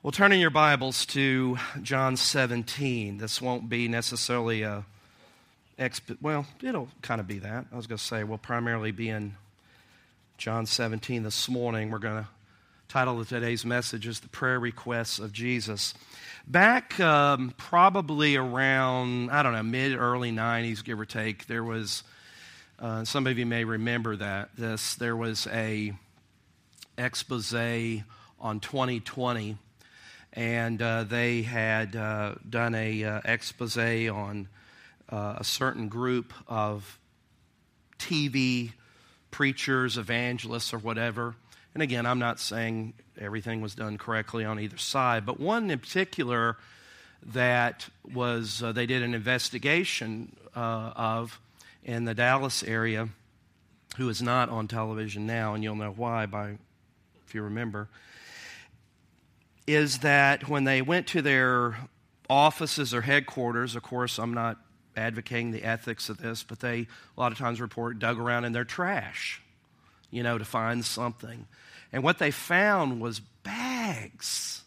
Well, turn in your Bibles to John 17. This won't be necessarily a exp- well, it'll kind of be that. I was going to say we'll primarily be in John 17 this morning. We're going to title of today's message is the prayer requests of Jesus. Back um, probably around I don't know mid early 90s, give or take, there was uh, some of you may remember that this there was a expose on 2020 and uh, they had uh, done a uh, expose on uh, a certain group of TV preachers, evangelists, or whatever. And again, I'm not saying everything was done correctly on either side, but one in particular that was uh, they did an investigation uh, of in the Dallas area, who is not on television now, and you'll know why by if you remember is that when they went to their offices or headquarters, of course, I'm not advocating the ethics of this, but they a lot of times report dug around in their trash, you know, to find something. And what they found was bags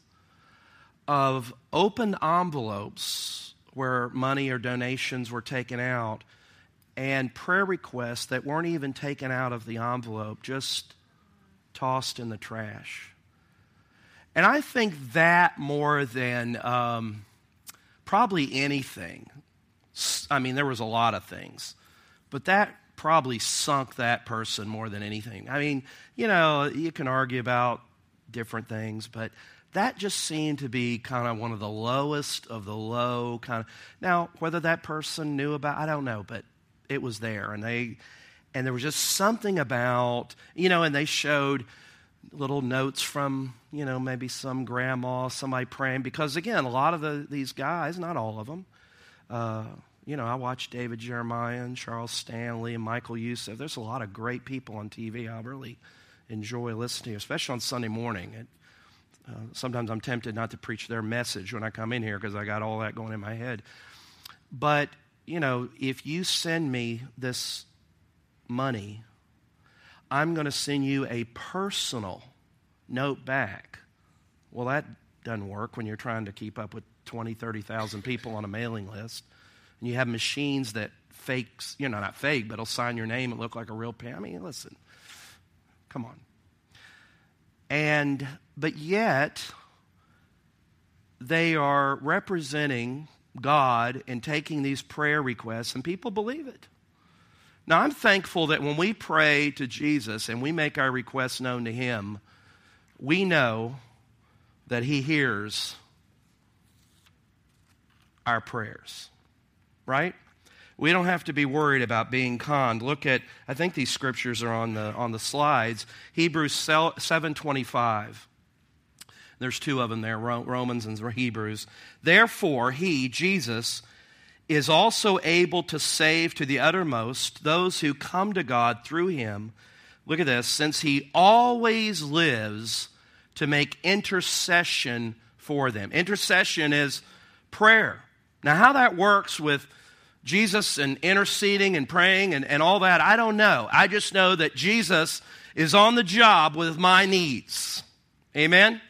of open envelopes where money or donations were taken out and prayer requests that weren't even taken out of the envelope, just tossed in the trash. And I think that more than um, probably anything, I mean, there was a lot of things, but that probably sunk that person more than anything. I mean, you know, you can argue about different things, but that just seemed to be kind of one of the lowest of the low kind of. Now, whether that person knew about, I don't know, but it was there, and they, and there was just something about, you know, and they showed little notes from, you know, maybe some grandma, somebody praying. Because again, a lot of the, these guys, not all of them, uh, you know, I watch David Jeremiah and Charles Stanley and Michael Youssef. There's a lot of great people on TV I really enjoy listening especially on Sunday morning. It, uh, sometimes I'm tempted not to preach their message when I come in here because I got all that going in my head. But, you know, if you send me this money I'm going to send you a personal note back. Well, that doesn't work when you're trying to keep up with 20, 30,000 people on a mailing list. And you have machines that fakes, you know, not fake, but it'll sign your name and look like a real pen. I mean, listen, come on. And, but yet, they are representing God and taking these prayer requests, and people believe it. Now, I'm thankful that when we pray to Jesus and we make our requests known to Him, we know that He hears our prayers, right? We don't have to be worried about being conned. Look at, I think these scriptures are on the, on the slides. Hebrews 7.25. There's two of them there, Romans and Hebrews. Therefore, He, Jesus, is also able to save to the uttermost those who come to God through him. Look at this, since he always lives to make intercession for them. Intercession is prayer. Now, how that works with Jesus and interceding and praying and, and all that, I don't know. I just know that Jesus is on the job with my needs. Amen?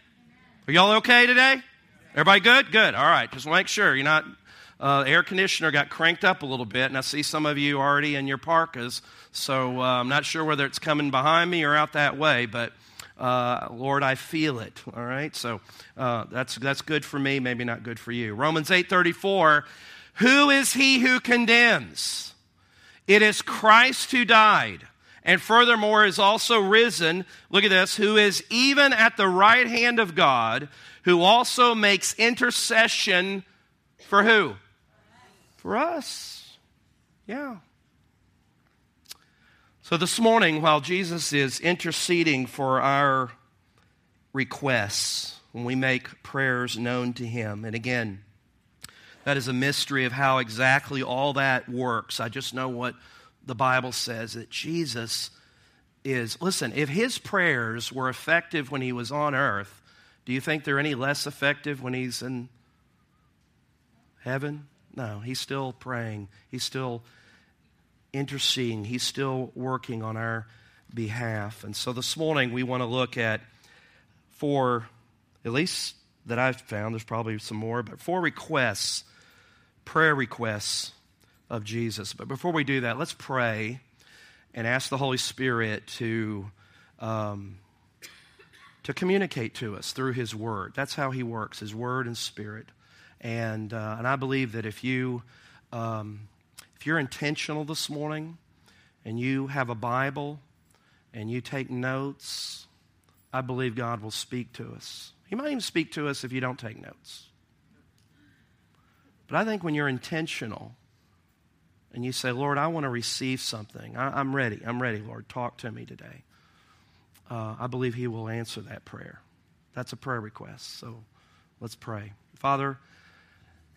Are y'all okay today? Everybody good? Good. All right. Just make sure you're not uh, air conditioner got cranked up a little bit, and I see some of you already in your parkas. So uh, I'm not sure whether it's coming behind me or out that way, but uh, Lord, I feel it. All right, so uh, that's that's good for me, maybe not good for you. Romans 8:34. Who is he who condemns? It is Christ who died, and furthermore is also risen. Look at this. Who is even at the right hand of God, who also makes intercession for who? For us. Yeah. So this morning, while Jesus is interceding for our requests, when we make prayers known to Him, and again, that is a mystery of how exactly all that works. I just know what the Bible says that Jesus is. Listen, if His prayers were effective when He was on earth, do you think they're any less effective when He's in heaven? No, he's still praying. He's still interceding. He's still working on our behalf. And so this morning we want to look at four, at least that I've found. There's probably some more, but four requests, prayer requests of Jesus. But before we do that, let's pray and ask the Holy Spirit to. Um, to communicate to us through His Word. That's how He works, His Word and Spirit. And, uh, and I believe that if you um, if you're intentional this morning and you have a Bible and you take notes, I believe God will speak to us. He might even speak to us if you don't take notes. But I think when you're intentional and you say, Lord, I want to receive something, I, am ready. I'm ready, Lord. Talk to me today. Uh, I believe He will answer that prayer. That's a prayer request. So let's pray. Father,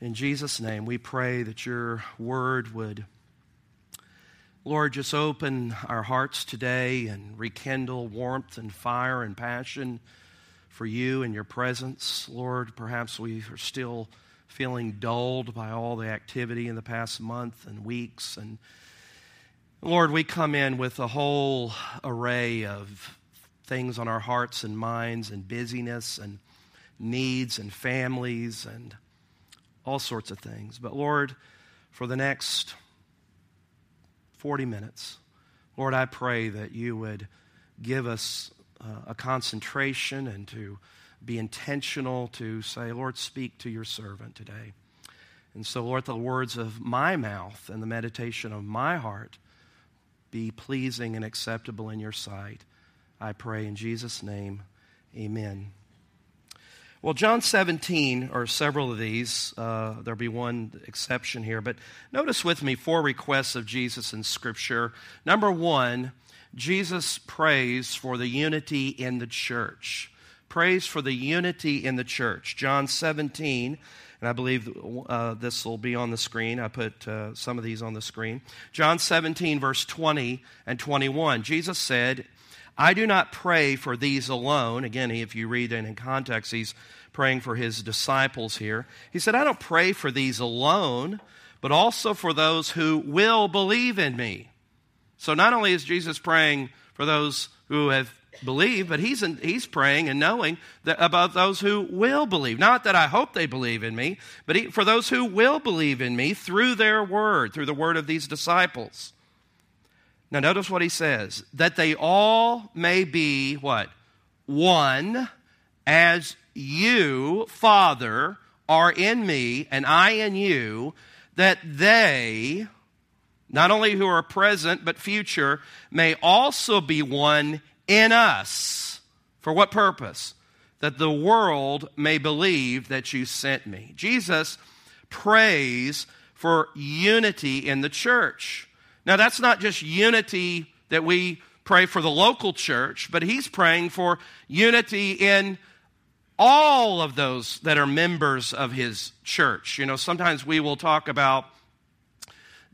in Jesus' name, we pray that your word would, Lord, just open our hearts today and rekindle warmth and fire and passion for you and your presence. Lord, perhaps we are still feeling dulled by all the activity in the past month and weeks. And Lord, we come in with a whole array of things on our hearts and minds and busyness and needs and families and all sorts of things. But Lord, for the next 40 minutes, Lord, I pray that you would give us uh, a concentration and to be intentional to say, Lord, speak to your servant today. And so, Lord, the words of my mouth and the meditation of my heart be pleasing and acceptable in your sight. I pray in Jesus' name, amen. Well, John 17 are several of these. Uh, there'll be one exception here, but notice with me four requests of Jesus in Scripture. Number one, Jesus prays for the unity in the church. Prays for the unity in the church. John 17, and I believe uh, this will be on the screen. I put uh, some of these on the screen. John 17, verse 20 and 21. Jesus said, I do not pray for these alone. Again, if you read it in context, he's praying for his disciples here. He said, I don't pray for these alone, but also for those who will believe in me. So not only is Jesus praying for those who have believed, but he's, in, he's praying and knowing that about those who will believe. Not that I hope they believe in me, but he, for those who will believe in me through their word, through the word of these disciples. Now, notice what he says that they all may be what? One, as you, Father, are in me and I in you, that they, not only who are present but future, may also be one in us. For what purpose? That the world may believe that you sent me. Jesus prays for unity in the church. Now, that's not just unity that we pray for the local church, but he's praying for unity in all of those that are members of his church. You know, sometimes we will talk about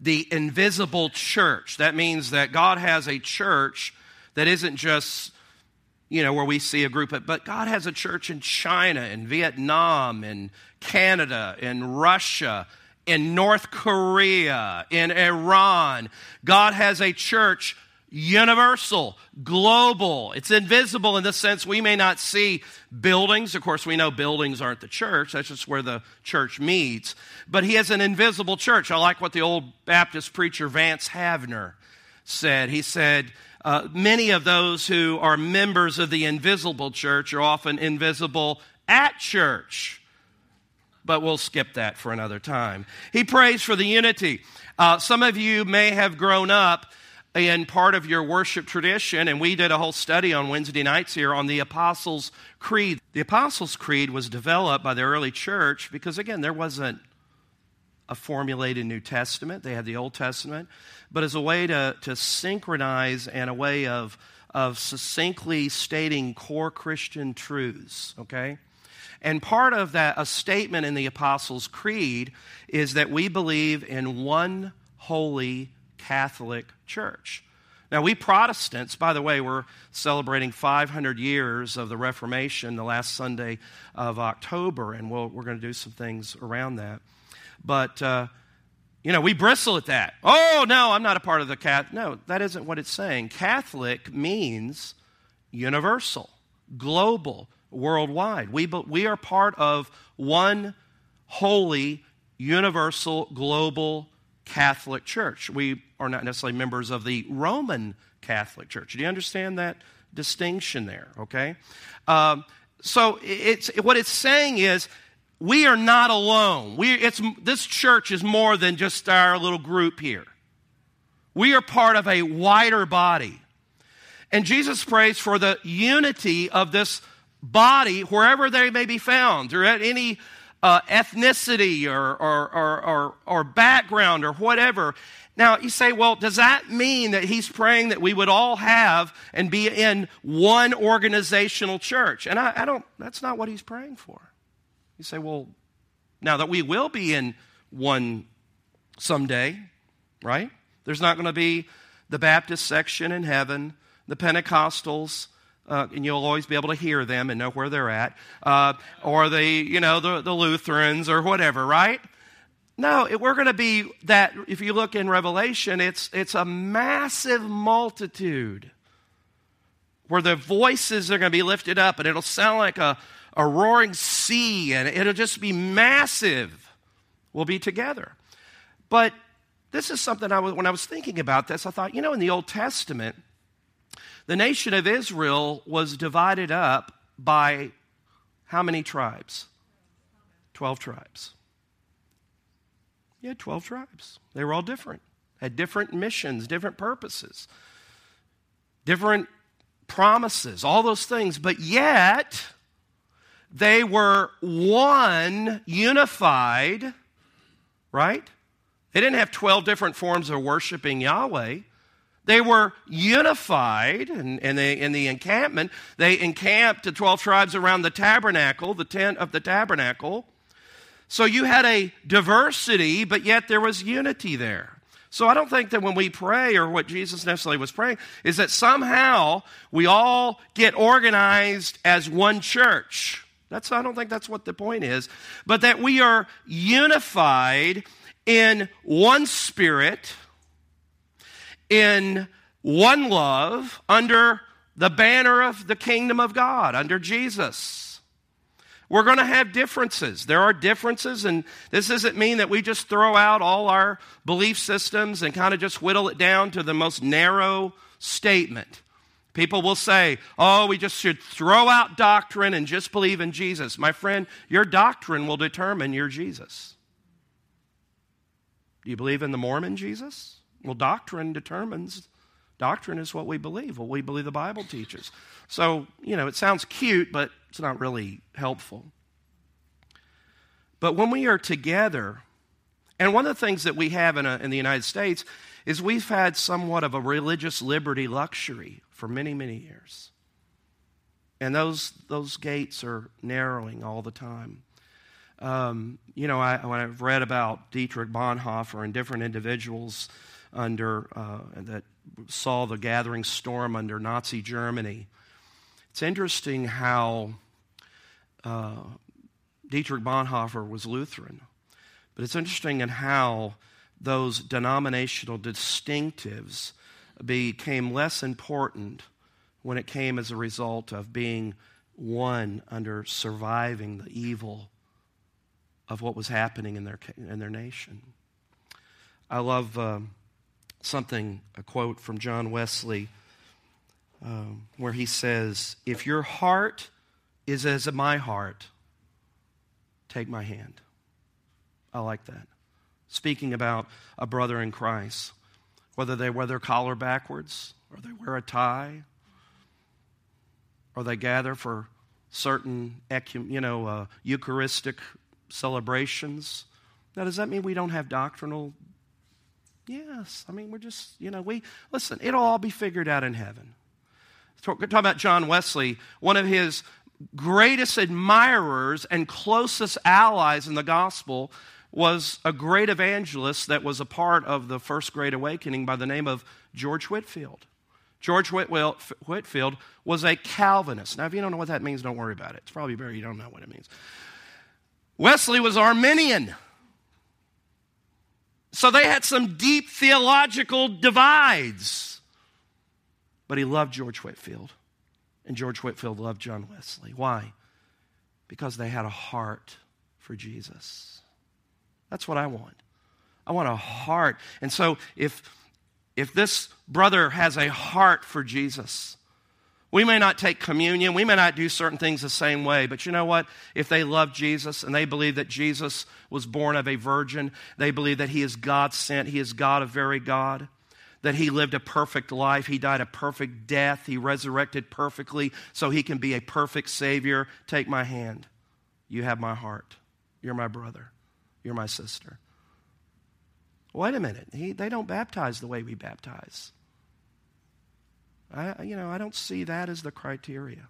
the invisible church. That means that God has a church that isn't just, you know, where we see a group, but God has a church in China, in Vietnam, in Canada, in Russia, in North Korea, in Iran. God has a church universal, global. It's invisible in the sense we may not see buildings. Of course, we know buildings aren't the church, that's just where the church meets. But he has an invisible church. I like what the old Baptist preacher Vance Havner said. He said, uh, Many of those who are members of the invisible church are often invisible at church but we'll skip that for another time. He prays for the unity. Uh, some of you may have grown up in part of your worship tradition, and we did a whole study on Wednesday nights here on the Apostles' Creed. The Apostles' Creed was developed by the early church because, again, there wasn't a formulated New Testament. They had the Old Testament, but as a way to, to synchronize and a way of, of succinctly stating core Christian truths, okay? And part of that, a statement in the Apostles' Creed, is that we believe in one holy Catholic Church. Now, we Protestants, by the way, we're celebrating 500 years of the Reformation the last Sunday of October, and we we are going to do some things around that. But, uh, you know, we bristle at that. Oh, no, I'm not a part of the Catholic. No, that isn't what it's saying. Catholic means universal, global, worldwide. We, we are part of one holy, universal, global Catholic Church. We are not necessarily members of the Roman Catholic Church. Do you understand that distinction there? Okay? Um, so it's, what it's saying is we are not alone. We, it's, this church is more than just our little group here. We are part of a wider body. And Jesus prays for the unity of this body wherever they may be found, or at any uh, ethnicity or, or, or, or, or background or whatever. Now, you say, well, does that mean that he's praying that we would all have and be in one organizational church? And I, I don't, that's not what he's praying for. You say, well, now that we will be in one someday, right? There's not going to be the Baptist section in heaven, the Pentecostals, uh, and you'll always be able to hear them and know where they're at, uh, or the, you know, the, the Lutherans or whatever, right? No, it, we're going to be that, if you look in Revelation, it's, it's a massive multitude where the voices are going to be lifted up and it'll sound like a, a roaring sea and it'll just be massive. We'll be together. But this is something I was, when I was thinking about this, I thought, you know, in the Old Testament, the nation of Israel was divided up by how many tribes? 12 tribes. You had 12 tribes. They were all different, had different missions, different purposes, different promises, all those things. But yet, they were one, unified, right? They didn't have 12 different forms of worshiping Yahweh. They were unified in, the, in the encampment. They encamped the 12 tribes around the tabernacle, the tent of the tabernacle. So you had a diversity, but yet there was unity there. So I don't think that when we pray, or what Jesus necessarily was praying, is that somehow we all get organized as one church. That's, I don't think that's what the point is. But that we are unified in one spirit in one love under the banner of the kingdom of God, under Jesus. We're going to have differences. There are differences, and this doesn't mean that we just throw out all our belief systems and kind of just whittle it down to the most narrow statement. People will say, oh, we just should throw out doctrine and just believe in Jesus. My friend, your doctrine will determine your Jesus. Do you believe in the Mormon Jesus? Well, doctrine determines, doctrine is what we believe, what we believe the Bible teaches. So, you know, it sounds cute, but it's not really helpful. But when we are together, and one of the things that we have in, a, in the United States is we've had somewhat of a religious liberty luxury for many, many years. And those, those gates are narrowing all the time. Um, you know, I, when I've read about Dietrich Bonhoeffer and different individuals under uh, that saw the gathering storm under Nazi Germany. It's interesting how uh, Dietrich Bonhoeffer was Lutheran, but it's interesting in how those denominational distinctives became less important when it came as a result of being one under surviving the evil of what was happening in their, in their nation. I love um, something, a quote from John Wesley, um, where he says, If your heart is as my heart, take my hand. I like that. Speaking about a brother in Christ, whether they wear their collar backwards, or they wear a tie, or they gather for certain, you know, uh, Eucharistic celebrations. Now, does that mean we don't have doctrinal Yes. I mean, we're just, you know, we, listen, it'll all be figured out in heaven. Talk, about John Wesley, one of his greatest admirers and closest allies in the gospel was a great evangelist that was a part of the first great awakening by the name of George Whitefield. George Whitefield was a Calvinist. Now, if you don't know what that means, don't worry about it. It's probably better you don't know what it means. Wesley was Arminian. So they had some deep theological divides. But he loved George Whitefield. And George Whitefield loved John Wesley. Why? Because they had a heart for Jesus. That's what I want. I want a heart. And so if if this brother has a heart for Jesus, we may not take communion, we may not do certain things the same way, but you know what? If they love Jesus and they believe that Jesus was born of a virgin, they believe that he is God sent, he is God of very God, that he lived a perfect life, he died a perfect death, he resurrected perfectly so he can be a perfect Savior. Take my hand. You have my heart. You're my brother. You're my sister. Wait a minute. He, they don't baptize the way we baptize. I, you know, I don't see that as the criteria.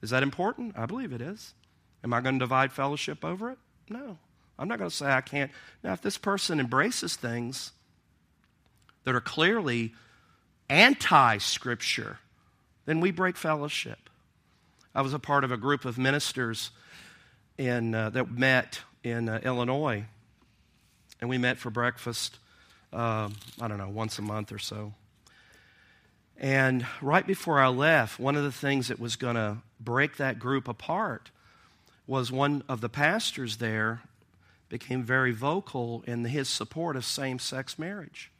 Is that important? I believe it is. Am I going to divide fellowship over it? No. I'm not going to say I can't. Now, if this person embraces things that are clearly anti Scripture, then we break fellowship. I was a part of a group of ministers in, uh, that met in uh, Illinois and we met for breakfast, um, I don't know, once a month or so. And right before I left, one of the things that was going to break that group apart was one of the pastors there became very vocal in his support of same sex marriage.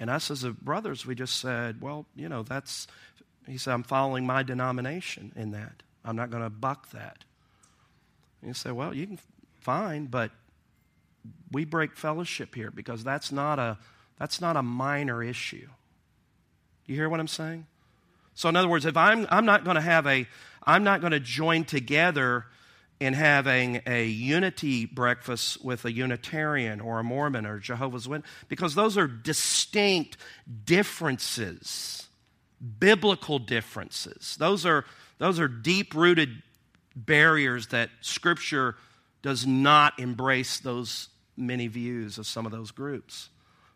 And us as brothers, we just said, well, you know, that's, he said, I'm following my denomination in that. I'm not going to buck that. And you say, well, you can, fine, but we break fellowship here because that's not a, that's not a minor issue. You hear what I'm saying? So, in other words, if I'm, I'm not going to have a, I'm not going to join together in having a unity breakfast with a Unitarian or a Mormon or Jehovah's Witness, because those are distinct differences, biblical differences. Those are, those are deep rooted barriers that Scripture does not embrace those many views of some of those groups.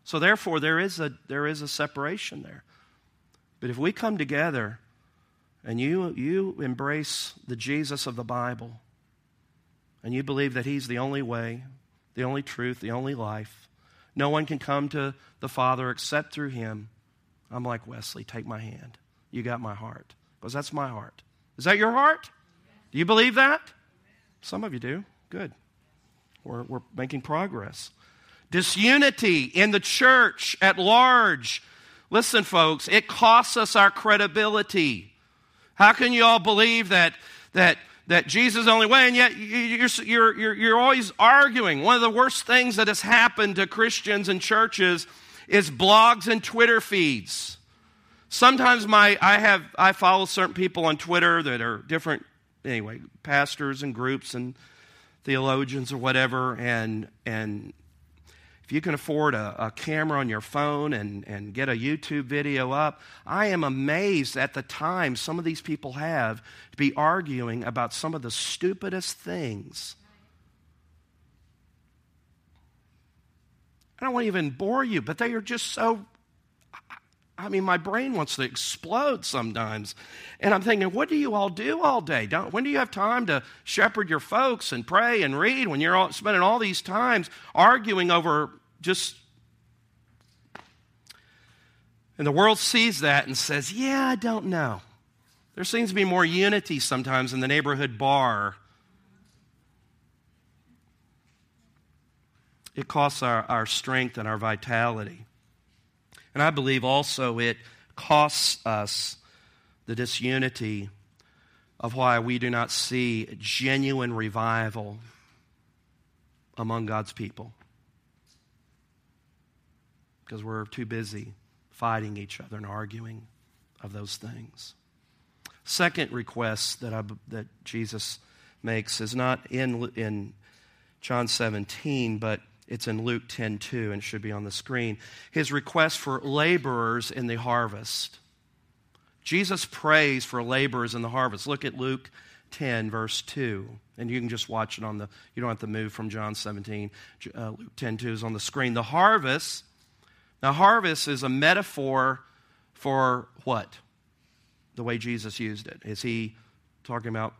So therefore, there is a, there is a separation there. But if we come together and you, you embrace the Jesus of the Bible and you believe that He's the only way, the only truth, the only life, no one can come to the Father except through Him. I'm like Wesley, take my hand. You got my heart. Because that's my heart. Is that your heart? Do you believe that? Some of you do. Good. We're, we're making progress. Disunity in the church at large. Listen, folks, it costs us our credibility. How can you all believe that, that, that Jesus is the only way, and yet you're, you're, you're, you're always arguing? One of the worst things that has happened to Christians and churches is blogs and Twitter feeds. Sometimes my, I, have, I follow certain people on Twitter that are different, anyway, pastors and groups and theologians or whatever, and, and if you can afford a, a, camera on your phone and, and get a YouTube video up, I am amazed at the time some of these people have to be arguing about some of the stupidest things. I don't want to even bore you, but they are just so I mean, my brain wants to explode sometimes. And I'm thinking, what do you all do all day? Don't, when do you have time to shepherd your folks and pray and read when you're all, spending all these times arguing over just. And the world sees that and says, yeah, I don't know. There seems to be more unity sometimes in the neighborhood bar. It costs our, our strength and our vitality. And I believe also it costs us the disunity of why we do not see genuine revival among God's people. Because we're too busy fighting each other and arguing of those things. Second request that, I, that Jesus makes is not in, in John 17, but it's in Luke 10 2, and should be on the screen. His request for laborers in the harvest. Jesus prays for laborers in the harvest. Look at Luke 10, verse 2. And you can just watch it on the, you don't have to move from John 17. Uh, Luke 10, 2 is on the screen. The harvest, now, harvest is a metaphor for what? The way Jesus used it. Is he talking about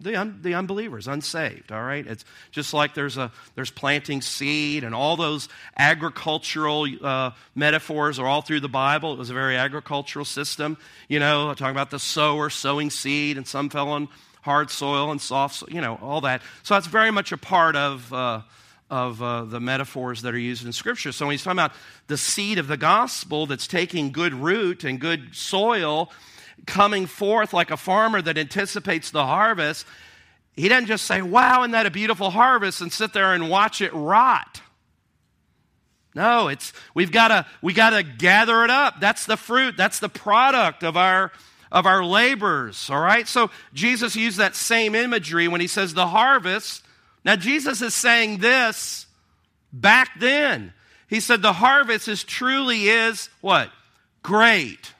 the, un, the unbelievers, unsaved, all right? It's just like there's, a, there's planting seed and all those agricultural uh, metaphors are all through the Bible. It was a very agricultural system. You know, talking about the sower sowing seed and some fell on hard soil and soft soil, you know, all that. So that's very much a part of, uh, of uh, the metaphors that are used in Scripture. So when he's talking about the seed of the gospel that's taking good root and good soil, coming forth like a farmer that anticipates the harvest, he doesn't just say, Wow, isn't that a beautiful harvest, and sit there and watch it rot. No, it's we've got to we got to gather it up. That's the fruit. That's the product of our of our labors. All right. So Jesus used that same imagery when he says the harvest. Now Jesus is saying this back then. He said the harvest is truly is what great.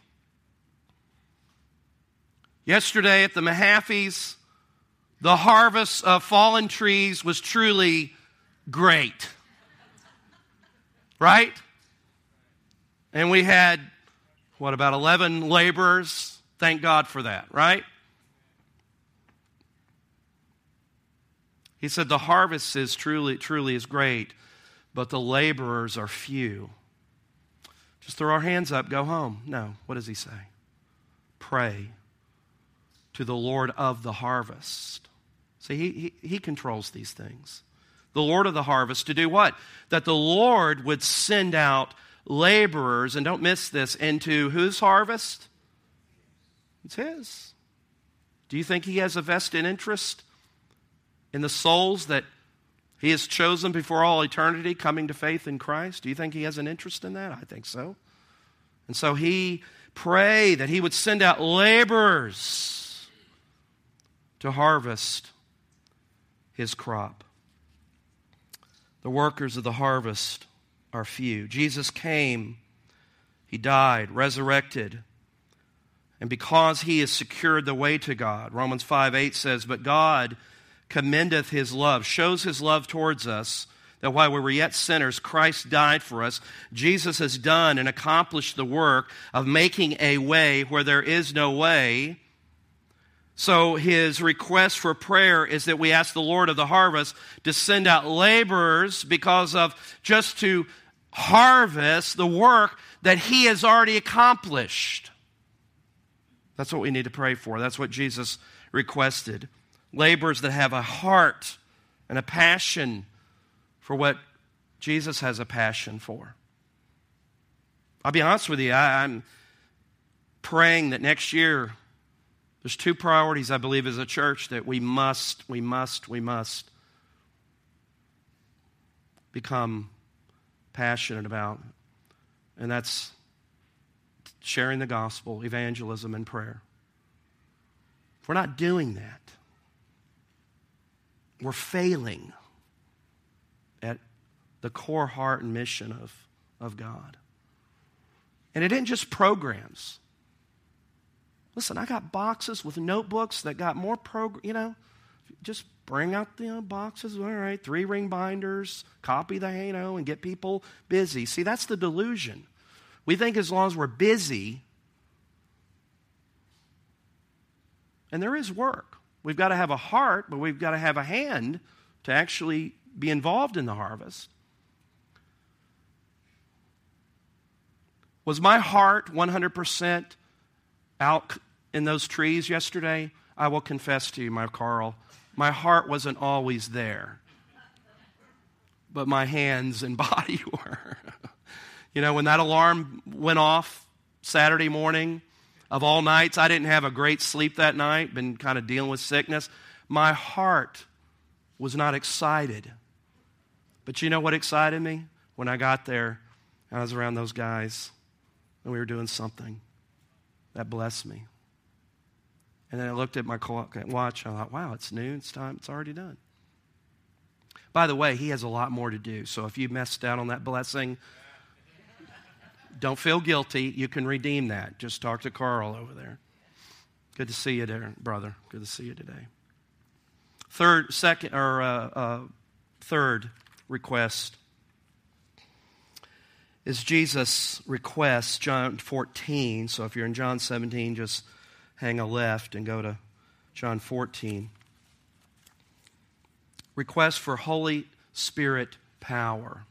Yesterday at the Mahaffey's, the harvest of fallen trees was truly great. Right? And we had, what, about 11 laborers? Thank God for that, right? He said, The harvest is truly, truly is great, but the laborers are few. Just throw our hands up, go home. No. What does he say? Pray to the Lord of the harvest. See, he, he, he controls these things. The Lord of the harvest to do what? That the Lord would send out laborers, and don't miss this, into whose harvest? It's His. Do you think He has a vested interest in the souls that He has chosen before all eternity coming to faith in Christ? Do you think He has an interest in that? I think so. And so He prayed that He would send out laborers to harvest his crop. The workers of the harvest are few. Jesus came, he died, resurrected, and because he has secured the way to God, Romans 5 8 says, But God commendeth his love, shows his love towards us, that while we were yet sinners, Christ died for us. Jesus has done and accomplished the work of making a way where there is no way so his request for prayer is that we ask the Lord of the harvest to send out laborers because of just to harvest the work that he has already accomplished. That's what we need to pray for. That's what Jesus requested. Laborers that have a heart and a passion for what Jesus has a passion for. I'll be honest with you, I, am praying that next year there's two priorities, I believe, as a church that we must, we must, we must become passionate about. And that's sharing the gospel, evangelism, and prayer. If we're not doing that, we're failing at the core heart and mission of, of God. And it isn't just programs. Listen, I got boxes with notebooks that got more program, you know, just bring out the uh, boxes, all right, three ring binders, copy the Hano, and get people busy. See, that's the delusion. We think as long as we're busy, and there is work. We've got to have a heart, but we've got to have a hand to actually be involved in the harvest. Was my heart 100% out in those trees yesterday, I will confess to you, my Carl, my heart wasn't always there. But my hands and body were. you know, when that alarm went off Saturday morning, of all nights, I didn't have a great sleep that night, been kind of dealing with sickness. My heart was not excited. But you know what excited me? When I got there, I was around those guys, and we were doing something that blessed me. And then I looked at my clock and watch. I thought, wow, it's noon. It's time. It's already done. By the way, he has a lot more to do. So if you messed out on that blessing, don't feel guilty. You can redeem that. Just talk to Carl over there. Good to see you there, brother. Good to see you today. Third, second, or uh, uh, third request is Jesus' request, John 14. So if you're in John 17, just hang a left and go to John 14. request for Holy Spirit power.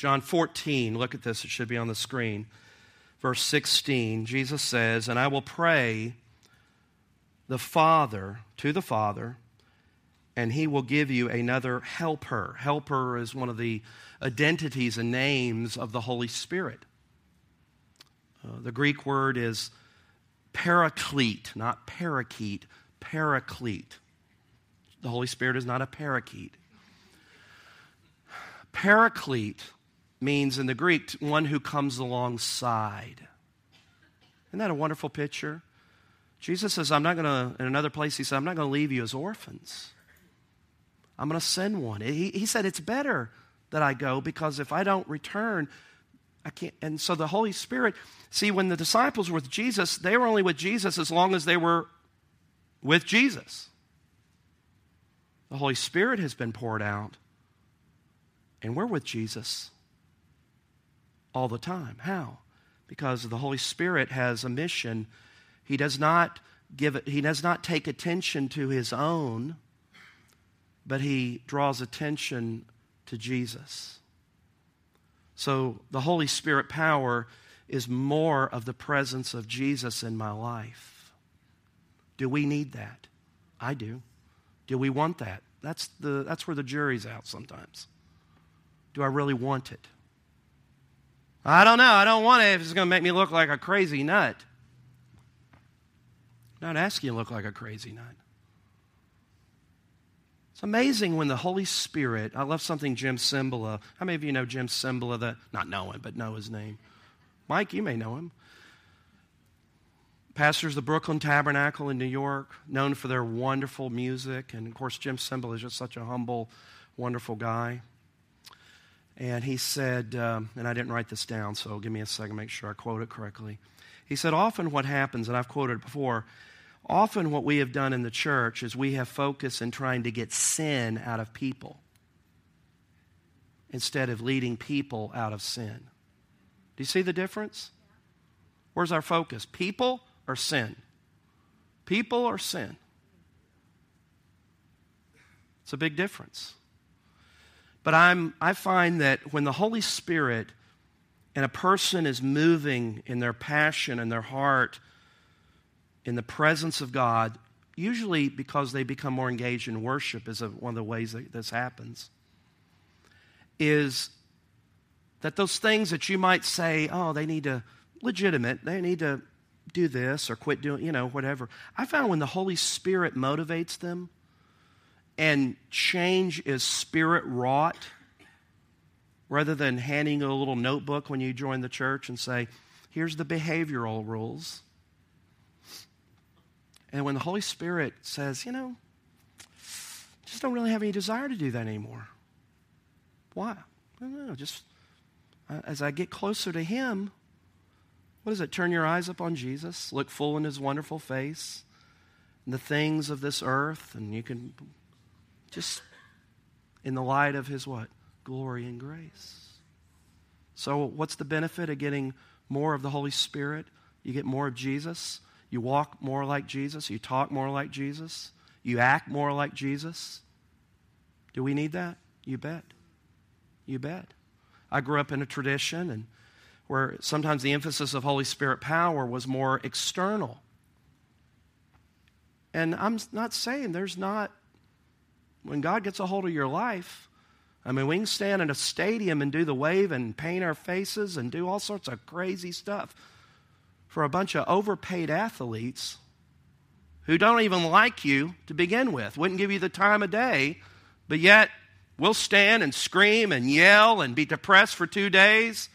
John 14, look at this, it should be on the screen. Verse 16, Jesus says, And I will pray the Father, to the Father, and he will give you another helper. Helper is one of the identities and names of the Holy Spirit. Uh, the Greek word is paraclete, not parakeet, paraclete. The Holy Spirit is not a parakeet. Paraclete means in the Greek one who comes alongside. Isn't that a wonderful picture? Jesus says, I'm not going to, in another place, he said, I'm not going to leave you as orphans. I'm going to send one. He, he said, It's better that I go because if I don't return, I can't. And so the Holy Spirit, see, when the disciples were with Jesus, they were only with Jesus as long as they were with Jesus. The Holy Spirit has been poured out, and we're with Jesus all the time. How? Because the Holy Spirit has a mission. He does not give it, he does not take attention to his own, but he draws attention to Jesus. So the Holy Spirit power is more of the presence of Jesus in my life. Do we need that? I do. Do we want that? That's, the, that's where the jury's out sometimes. Do I really want it? I don't know. I don't want it if it's going to make me look like a crazy nut. I'm not asking you to look like a crazy nut. It's amazing when the Holy Spirit, I love something Jim Cymbala. How many of you know Jim Cymbala? That, not know him, but know his name. Mike, you may know him. Pastors the Brooklyn Tabernacle in New York, known for their wonderful music. And of course, Jim Cymbala is just such a humble, wonderful guy. And he said, um, and I didn't write this down, so give me a second, make sure I quote it correctly. He said, Often what happens, and I've quoted it before, often what we have done in the church is we have focused in trying to get sin out of people instead of leading people out of sin. Do you see the difference? Where's our focus? People or sin? People or sin? It's a big difference. But I'm, I find that when the Holy Spirit and a person is moving in their passion and their heart in the presence of God, usually because they become more engaged in worship, is one of the ways that this happens, is that those things that you might say, oh, they need to, legitimate, they need to do this or quit doing, you know, whatever. I found when the Holy Spirit motivates them, and change is spirit wrought rather than handing a little notebook when you join the church and say, here's the behavioral rules. And when the Holy Spirit says, you know, just don't really have any desire to do that anymore. Why? I don't know. Just uh, as I get closer to Him, what is it? Turn your eyes up on Jesus, look full in His wonderful face, and the things of this earth, and you can just in the light of his what? Glory and grace. So, what's the benefit of getting more of the Holy Spirit? You get more of Jesus. You walk more like Jesus. You talk more like Jesus. You act more like Jesus. Do we need that? You bet. You bet. I grew up in a tradition and where sometimes the emphasis of Holy Spirit power was more external. And I'm not saying there's not when God gets a hold of your life, I mean, we can stand in a stadium and do the wave and paint our faces and do all sorts of crazy stuff for a bunch of overpaid athletes who don't even like you to begin with, wouldn't give you the time of day, but yet we'll stand and scream and yell and be depressed for two days.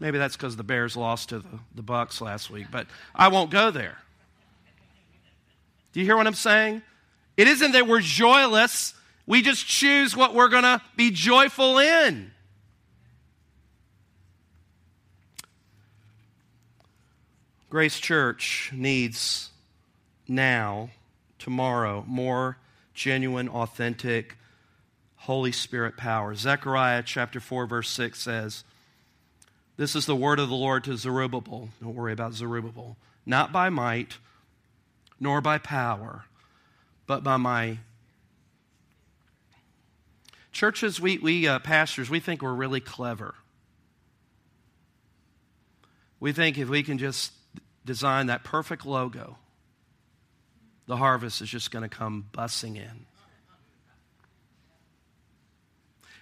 Maybe that's because the Bears lost to the, the Bucs last week, but I won't go there. Do you hear what I'm saying? It isn't that we're joyless, we just choose what we're going to be joyful in. Grace Church needs now, tomorrow, more genuine, authentic Holy Spirit power. Zechariah chapter 4, verse 6 says, This is the word of the Lord to Zerubbabel. Don't worry about Zerubbabel. Not by might, nor by power, but by my. Churches, we, we uh, pastors, we think we're really clever. We think if we can just design that perfect logo, the harvest is just going to come bussing in.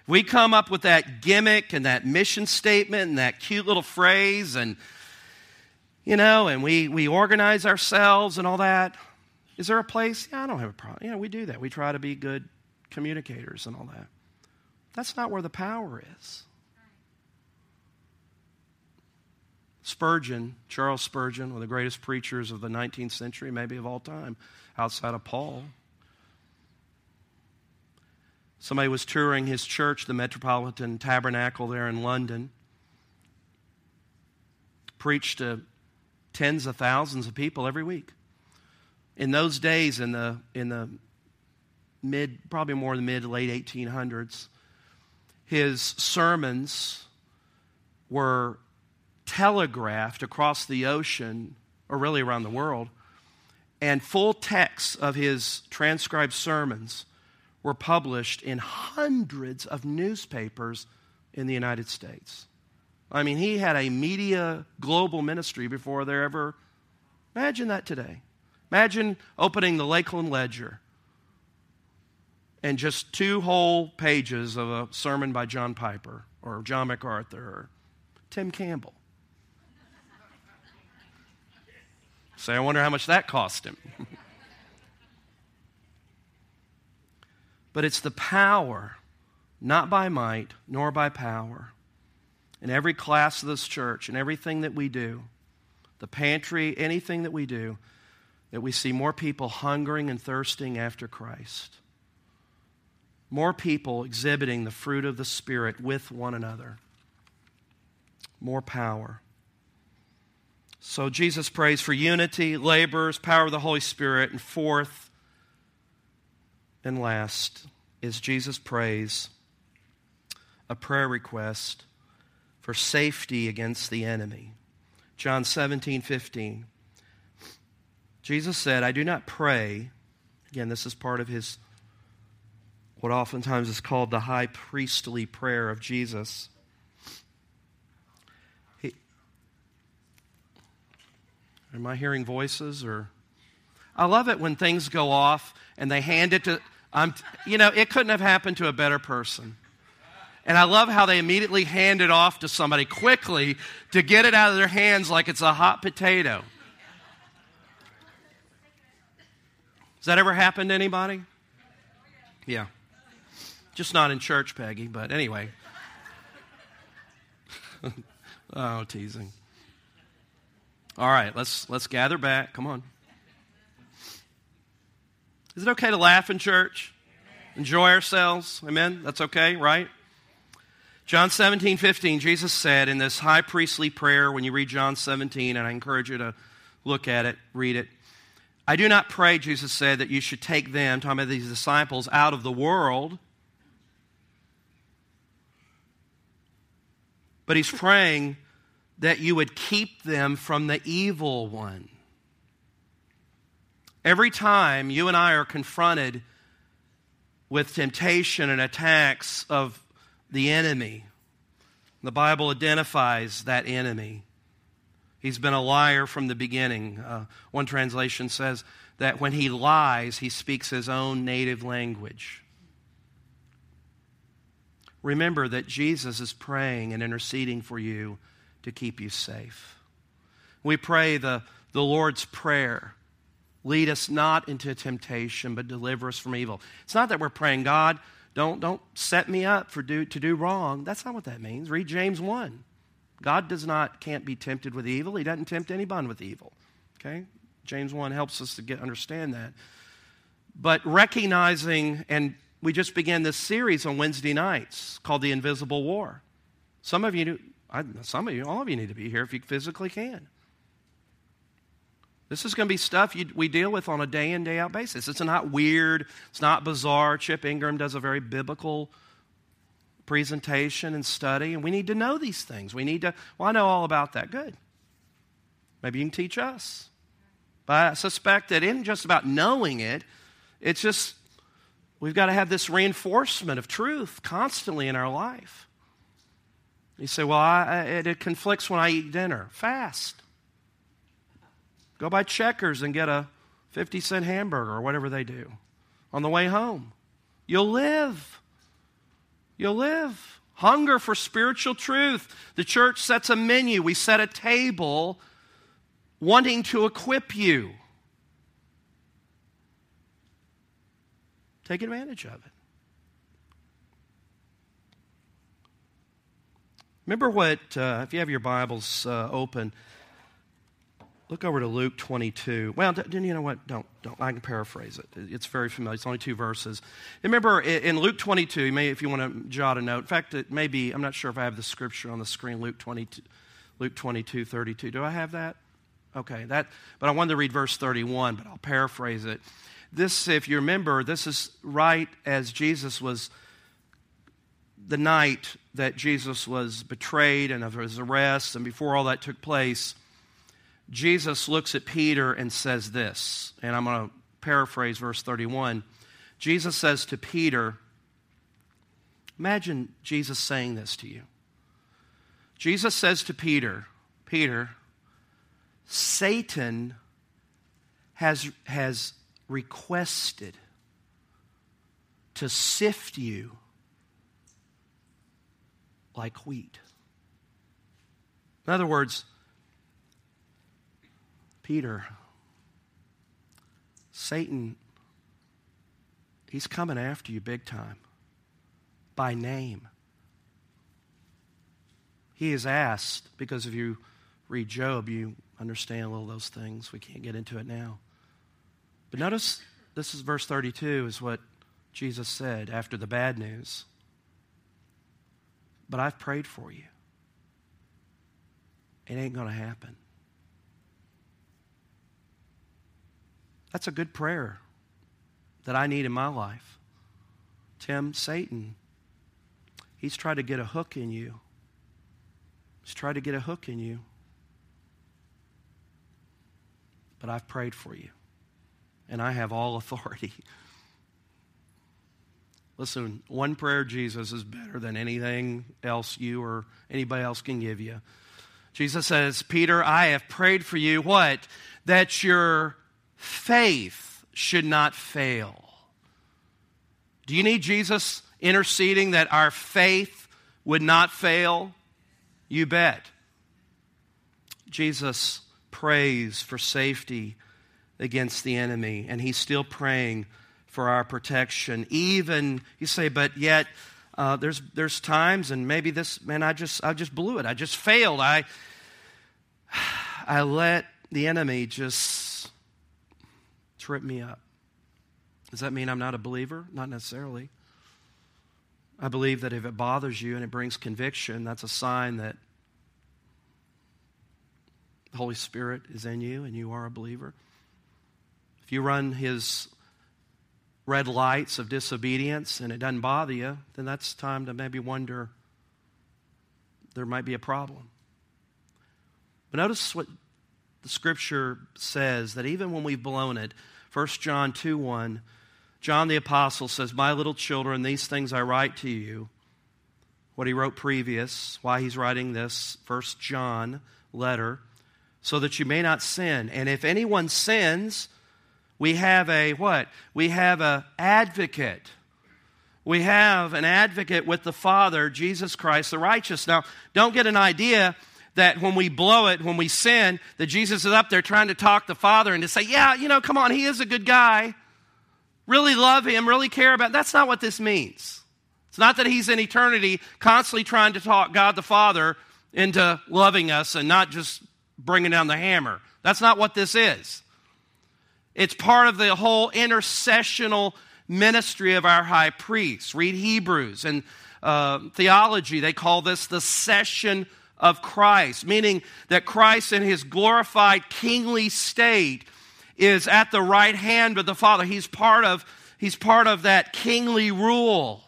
we come up with that gimmick and that mission statement and that cute little phrase and you know and we we organize ourselves and all that is there a place? Yeah i don't have a problem. Yeah we do that. We try to be good communicators and all that. That's not where the power is. Spurgeon charles spurgeon one of the greatest preachers of the 19th century maybe of all time outside of paul. Somebody was touring his church, the Metropolitan Tabernacle there in London. Preached to tens of thousands of people every week. In those days, in the, in the mid, probably more in the mid to late 1800s, his sermons were telegraphed across the ocean, or really around the world, and full texts of his transcribed sermons were published in hundreds of newspapers in the United States. I mean, he had a media global ministry before there ever. Imagine that today. Imagine opening the Lakeland Ledger and just two whole pages of a sermon by John Piper or John MacArthur or Tim Campbell. Say, I wonder how much that cost him. But it's the power, not by might nor by power. In every class of this church and everything that we do, the pantry, anything that we do, that we see more people hungering and thirsting after Christ. More people exhibiting the fruit of the Spirit with one another. More power. So Jesus prays for unity, labors, power of the Holy Spirit, and fourth, and last is Jesus prays a prayer request for safety against the enemy. John 17, 15. Jesus said, I do not pray. Again, this is part of his, what oftentimes is called the high priestly prayer of Jesus. He, am I hearing voices or? I love it when things go off and they hand it to I'm, you know, it couldn't have happened to a better person. And I love how they immediately hand it off to somebody quickly to get it out of their hands like it's a hot potato. Has that ever happened to anybody? Yeah. Just not in church, Peggy, but anyway. oh, teasing. All right, let's let's gather back. Come on. Is it okay to laugh in church? Enjoy ourselves? Amen? That's okay, right? John 17, 15, Jesus said in this high priestly prayer, when you read John 17, and I encourage you to look at it, read it. I do not pray, Jesus said, that you should take them, talking about these disciples, out of the world. But he's praying that you would keep them from the evil one. Every time you and I are confronted with temptation and attacks of the enemy, the Bible identifies that enemy. He's been a liar from the beginning. Uh, one translation says that when he lies, he speaks his own native language. Remember that Jesus is praying and interceding for you to keep you safe. We pray the, the Lord's Prayer Lead us not into temptation, but deliver us from evil. It's not that we're praying, God, don't, don't set me up for do, to do wrong. That's not what that means. Read James 1. God does not, can't be tempted with evil. He doesn't tempt anyone with evil. Okay? James 1 helps us to get understand that. But recognizing, and we just began this series on Wednesday nights called The Invisible War. Some of you, some of you, all of you need to be here if you physically can. This is going to be stuff you, we deal with on a day in, day out basis. It's not weird. It's not bizarre. Chip Ingram does a very biblical presentation and study, and we need to know these things. We need to, well, I know all about that. Good. Maybe you can teach us. But I suspect that isn't just about knowing it, it's just we've got to have this reinforcement of truth constantly in our life. You say, well, I, it, it conflicts when I eat dinner. Fast. Go by checkers and get a 50 cent hamburger or whatever they do on the way home. You'll live. You'll live. Hunger for spiritual truth. The church sets a menu, we set a table wanting to equip you. Take advantage of it. Remember what, uh, if you have your Bibles uh, open, look over to Luke 22. Well, d- you know what? Don't, don't. I can paraphrase it. It's very familiar. It's only two verses. Remember in Luke 22, you may, if you want to jot a note. In fact, it may be, I'm not sure if I have the scripture on the screen, Luke 22, Luke 22, 32. Do I have that? Okay, that, but I wanted to read verse 31, but I'll paraphrase it. This, if you remember, this is right as Jesus was, the night that Jesus was betrayed and of his arrest, and before all that took place, Jesus looks at Peter and says this, and I'm going to paraphrase verse 31. Jesus says to Peter, Imagine Jesus saying this to you. Jesus says to Peter, Peter, Satan has, has requested to sift you like wheat. In other words, Peter, Satan, he's coming after you big time by name. He is asked, because if you read Job, you understand a little of those things. We can't get into it now. But notice this is verse 32 is what Jesus said after the bad news. But I've prayed for you. It ain't going to happen. That's a good prayer that I need in my life. Tim, Satan, he's tried to get a hook in you. He's tried to get a hook in you. but I've prayed for you, and I have all authority. Listen, one prayer, Jesus, is better than anything else you or anybody else can give you. Jesus says, Peter, I have prayed for you, what? That your faith should not fail. Do you need Jesus interceding that our faith would not fail? You bet. Jesus prays for safety against the enemy, and he's still praying for our protection. Even you say, but yet uh, there's there's times, and maybe this man, I just I just blew it. I just failed. I I let the enemy just trip me up. Does that mean I'm not a believer? Not necessarily. I believe that if it bothers you and it brings conviction, that's a sign that the Holy Spirit is in you and you are a believer. If you run his red lights of disobedience and it doesn't bother you, then that's time to maybe wonder there might be a problem. But notice what the scripture says that even when we've blown it, 1 John 2 1, John the Apostle says, My little children, these things I write to you. What he wrote previous, why he's writing this 1 John letter so that you may not sin. And if anyone sins, we have a what? We have a advocate. We have an advocate with the Father, Jesus Christ the righteous. Now, don't get an idea that when we blow it, when we sin, that Jesus is up there trying to talk the Father and to say, "Yeah, you know, come on, he is a good guy. Really love him, really care about." That's not what this means. It's not that he's in eternity constantly trying to talk God the Father into loving us and not just bringing down the hammer. That's not what this is. It's part of the whole intercessional ministry of our high priest. Read Hebrews and uh, theology, they call this the session of Christ, meaning that Christ in his glorified kingly state is at the right hand of the Father. He's part of, he's part of that kingly rule.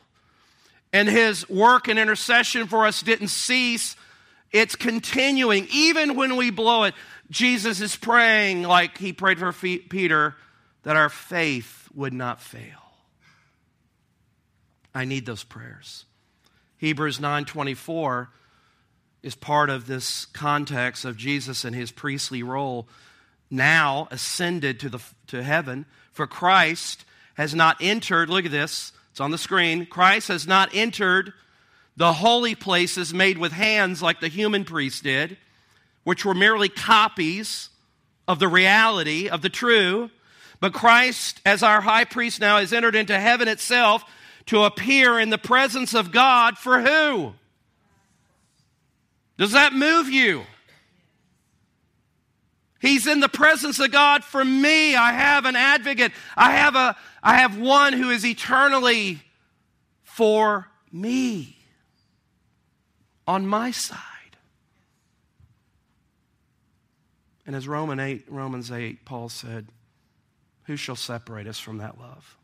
and his work and intercession for us didn't cease. It's continuing. Even when we blow it, Jesus is praying like he prayed for Peter that our faith would not fail. I need those prayers. Hebrews 9:24 is part of this context of Jesus and his priestly role now ascended to the to heaven. For Christ has not entered look at this it's on the screen. Christ has not entered the holy places made with hands like the human priests did which were merely copies of the reality of the true. But Christ as our high priest now has entered into heaven itself to appear in the presence of God for who? Does that move you? He's in the presence of God for me. I have an advocate. I have a I have one who is eternally for me on my side. And as Roman 8, Romans 8, Paul said, Who shall separate us from that love?